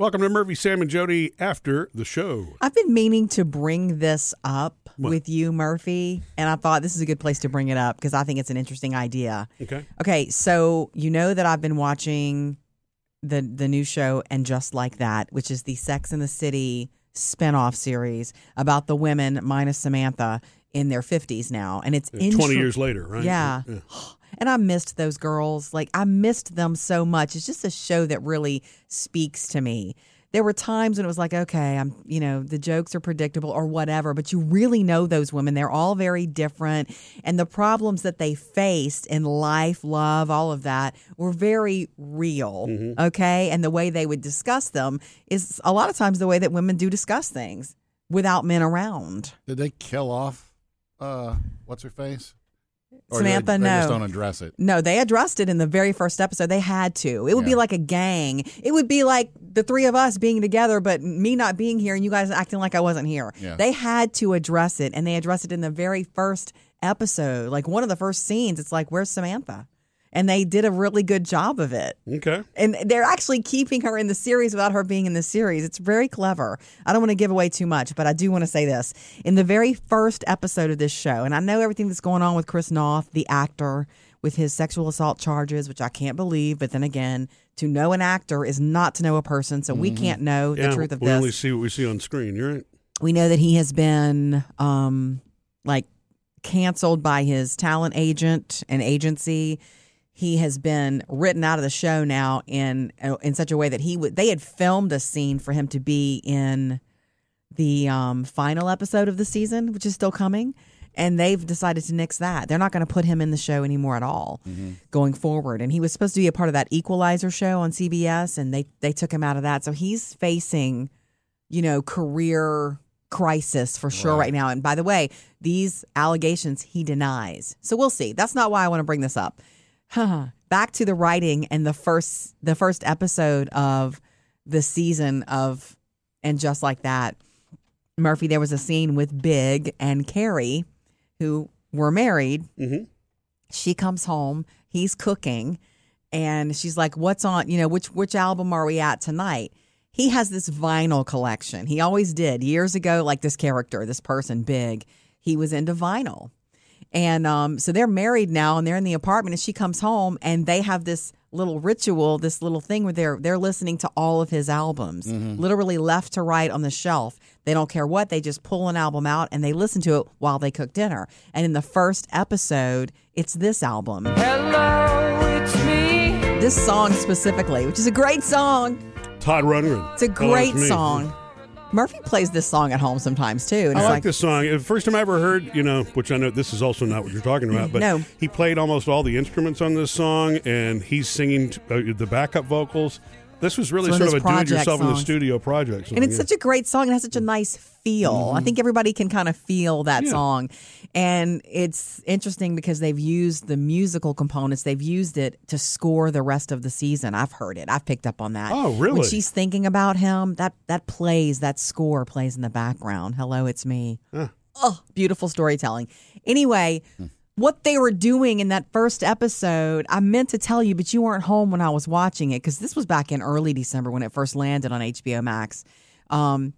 Welcome to Murphy, Sam, and Jody after the show. I've been meaning to bring this up with you, Murphy, and I thought this is a good place to bring it up because I think it's an interesting idea. Okay. Okay, so you know that I've been watching the the new show and just like that, which is the Sex and the City spinoff series about the women minus Samantha in their 50s now and it's Yeah, 20 years later, right? Yeah. And I missed those girls. Like I missed them so much. It's just a show that really speaks to me. There were times when it was like, okay, I'm, you know, the jokes are predictable or whatever, but you really know those women. They're all very different. And the problems that they faced in life, love, all of that were very real. Okay. And the way they would discuss them is a lot of times the way that women do discuss things without men around. Did they kill off uh what's her face? Samantha, they, they just no. don't address it. No, they addressed it in the very first episode. They had to. It would be like a gang. It would be like the three of us being together, but me not being here and you guys acting like I wasn't here. Yeah. They had to address it, and they addressed it in the very first episode. Like one of the first scenes, it's like, where's Samantha? And they did a really good job of it. Okay. And they're actually keeping her in the series without her being in the series. It's very clever. I don't want to give away too much, but I do want to say this. In the very first episode of this show, and I know everything that's going on with Chris Noth, the actor, with his sexual assault charges, which I can't believe, but then again, to know an actor is not to know a person, so we can't know the truth of we this only see what we see on screen. You're right. we know that he has been um like canceled by his talent agent and agency he has been written out of the show now in in such a way that he would they had filmed a scene for him to be in the um final episode of the season which is still coming and they've decided to nix that they're not going to put him in the show anymore at all going forward and he was supposed to be a part of that equalizer show on cbs and they they took him out of that so he's facing you know, career crisis for sure right. now. And by the way, these allegations he denies. So we'll see. That's not why I want to bring this up. Back to the writing and the first the first episode of the season of and just like that. Murphy, there was a scene with Big and Carrie, who were married. Mhm. She comes home, he's cooking, and she's like, "What's on? You know, which which album are we at tonight?" He has this vinyl collection. He always did years ago. Like this character, this person, Big, he was into vinyl, and um, so they're married now, and they're in the apartment. And she comes home, and they have this little ritual, this little thing where they're they're listening to all of his albums, literally left to right on the shelf. They don't care what; they just pull an album out and they listen to it while they cook dinner. And in the first episode, it's this album, Hello, it's me. this song specifically, which is a great song. Todd Rundgren. It's a Oh, great song. Murphy plays this song at home sometimes too. And I like, like, this song. The first time I ever heard, you know, which I know this is also not what you're talking about, but No. he played almost all the instruments on this song, and he's singing uh, the backup vocals. This was really of sort of a do-it-yourself in the studio project. song, and it's yeah. such a great song. It has such a nice feel. I think everybody can kind of feel that Mm-hmm. Yeah. song. And it's interesting because they've used the musical components. They've used it to score the rest of the season. I've heard it. I've picked up on that. Oh, really? When she's thinking about him, that that plays, that score plays in the background. Hello, it's me. Oh, beautiful storytelling. Anyway, what they were doing in that first episode, I meant to tell you, but you weren't home when I was watching it because this was back in early December when it first landed on HBO Max. Um,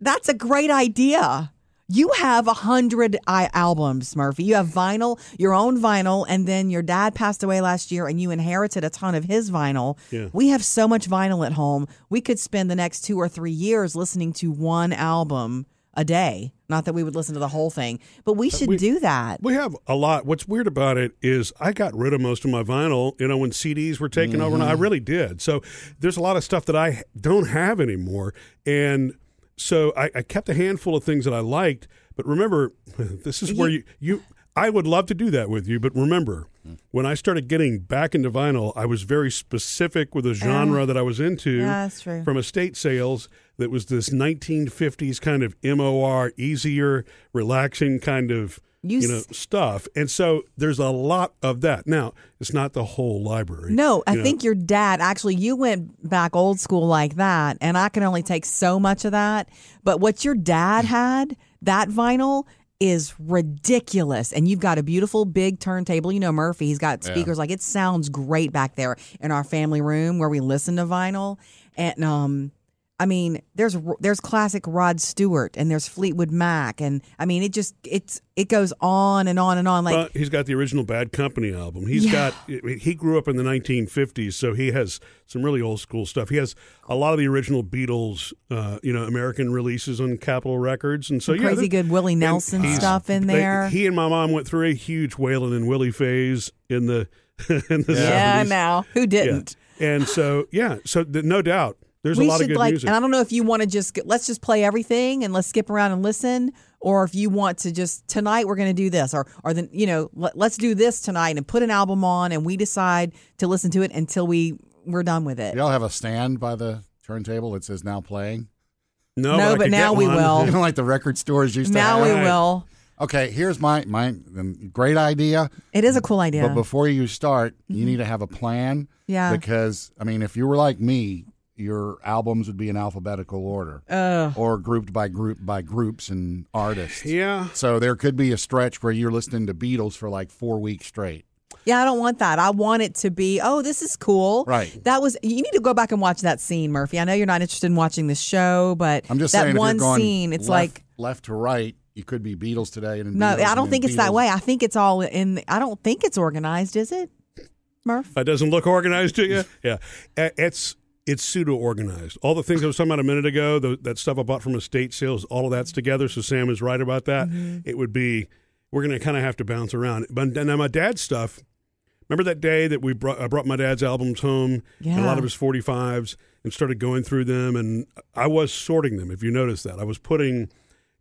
that's a great idea. You have a hundred albums, Murphy. You have vinyl, your own vinyl, and then your dad passed away last year, and you inherited a ton of his vinyl. Yeah. We have so much vinyl at home. We could spend the next two or three years listening to one album a day. Not that we would listen to the whole thing, but we uh, should we- do that. We have a lot. What's weird about it is I got rid of most of my vinyl, you know, when CDs were taken over, and I mm-hmm. really did. So there's a lot of stuff that I don't have anymore. And so I, I kept a handful of things that I liked. But remember, this is where you, you I would love to do that with you, but remember, hmm. when I started getting back into vinyl, I was very specific with a genre that I was into Yeah, that's true. from estate sales that was this 1950s kind of MOR, easier, relaxing kind of You you, know s- stuff. And so there's a lot of that. Now, it's not the whole library. No, I know. think your dad actually you went back old school like that, and I can only take so much of that. But what your dad hmm. had, that vinyl is ridiculous. And you've got a beautiful big turntable. You know Murphy, he's got speakers like it sounds great back there in our family room where we listen to vinyl. and um, I mean, there's there's classic Rod Stewart and there's Fleetwood Mac, and I mean, it just it's it goes on and on and on. Like Well, he's got the original Bad Company album. He's Yeah. got. He grew up in the 1950s, so he has some really old school stuff. He has a lot of the original Beatles, uh, you know, American releases on Capitol Records, and so yeah, crazy good Willie and Nelson stuff in they- there. he and my mom went through a huge Waylon and Willie phase in the in the yeah, 70s. now who didn't? And so yeah, so th- no doubt, there's we a lot should of good like, music. and I don't know if you want to just let's just play everything and let's skip around and listen, or if you want to just tonight we're going to do this, or or then you know let, let's do this tonight and put an album on and we decide to listen to it until we we're done with it. Y'all have a stand by the turntable that says now playing. no, No, I but now we one. will. You know, like the record stores used to Now have. we Right. will. Okay, here's my my great idea. It is a cool idea. But before you start, you mm-hmm. need to have a plan. Yeah. Because I mean, if you were like me, your albums would be in alphabetical order Ugh. or grouped by group by groups and artists. Yeah, So there could be a stretch where you're listening to Beatles for like four weeks straight. Yeah, I don't want that. I want it to be, oh, this is cool. Right. That was you need to go back and watch that scene, Murphy. I know you're not interested in watching the show, but I'm just that saying, one if you're going scene, it's left, like left to right. You could be Beatles today, and no, Beatles, I don't think it's that way. I think it's all in. I don't think it's organized, is it, Murph? that doesn't look organized to you. Yeah, Uh, it's it's pseudo organized. All the things I was talking about a minute ago, the, that stuff I bought from estate sales, all of that's together. So Sam is right about that. Mm-hmm. It would be we're going to kind of have to bounce around. But then my dad's stuff. Remember that day that we brought I brought my dad's albums home, and a lot of his 45s, and started going through them, and I was sorting them. If you noticed that, I was putting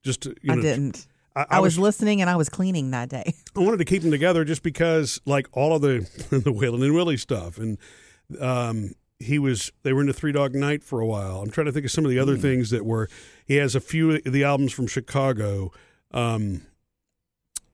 just you know I didn't. I, I, was, listening and I was cleaning that day. I wanted to keep them together just because, like all of the the Waylon and Willie stuff, and um, he was they were into Three Dog Night for a while. I'm trying to think of some of the other things that were. He has a few of the albums from Chicago. Um,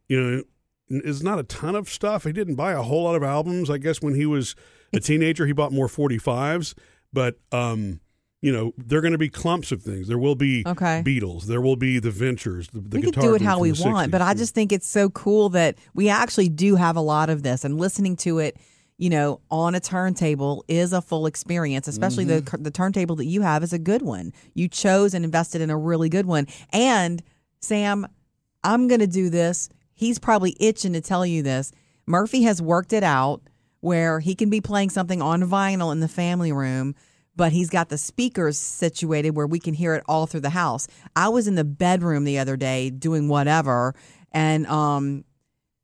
you know, it's not a ton of stuff. He didn't buy a whole lot of albums. I guess when he was a teenager, he bought more 45s, but. Um, you know, there are going to be clumps of things. There will be Okay. Beatles. There will be the Ventures. The, the we guitar do it how we want, 60s. but I just think it's so cool that we actually do have a lot of this, and listening to it, you know, on a turntable is a full experience. Especially Mm-hmm. the the turntable that you have is a good one. You chose and invested in a really good one. And Sam, I'm going to do this. He's probably itching to tell you this. Murphy has worked it out where he can be playing something on vinyl in the family room, but he's got the speakers situated where we can hear it all through the house. I was in the bedroom the other day doing whatever, and um,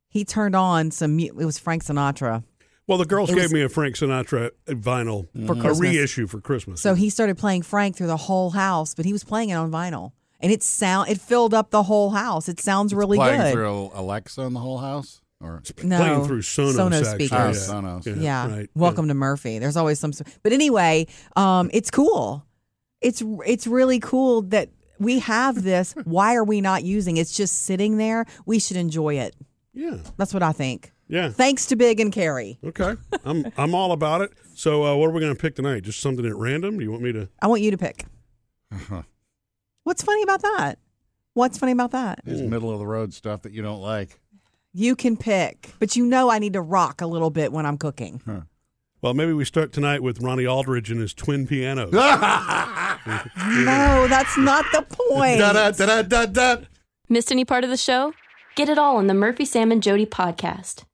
he turned on some. It was Frank Sinatra. Well, the girls It gave was- me a Frank Sinatra vinyl For a Christmas. reissue for Christmas. So he started playing Frank through the whole house, but he was playing it on vinyl, and it sound it filled up the whole house. It sounds really Playing good. through Alexa in the whole house, or no, playing through Sonos, Sonos speakers. Oh, Sonos. Yeah, Yeah. right. Welcome to Murphy. There's always some, but anyway, um, it's cool. It's it's really cool that we have this. Why are we not using? It's just sitting there. We should enjoy it. Yeah, That's what I think. Yeah. Thanks to Big and Carrie. Okay, I'm I'm all about it. So, uh, what are we going to pick tonight? Just something at random? Do you want me to? I want you to pick. What's funny about that? What's funny about that? It's middle of the road stuff that you don't like. You can pick, but you know I need to rock a little bit when I'm cooking. Well, maybe we start tonight with Ronnie Aldrich and his twin pianos. No, that's not the point. Da da da da da. Missed any part of the show? Get it all on the Murphy, Sam, and Jody podcast.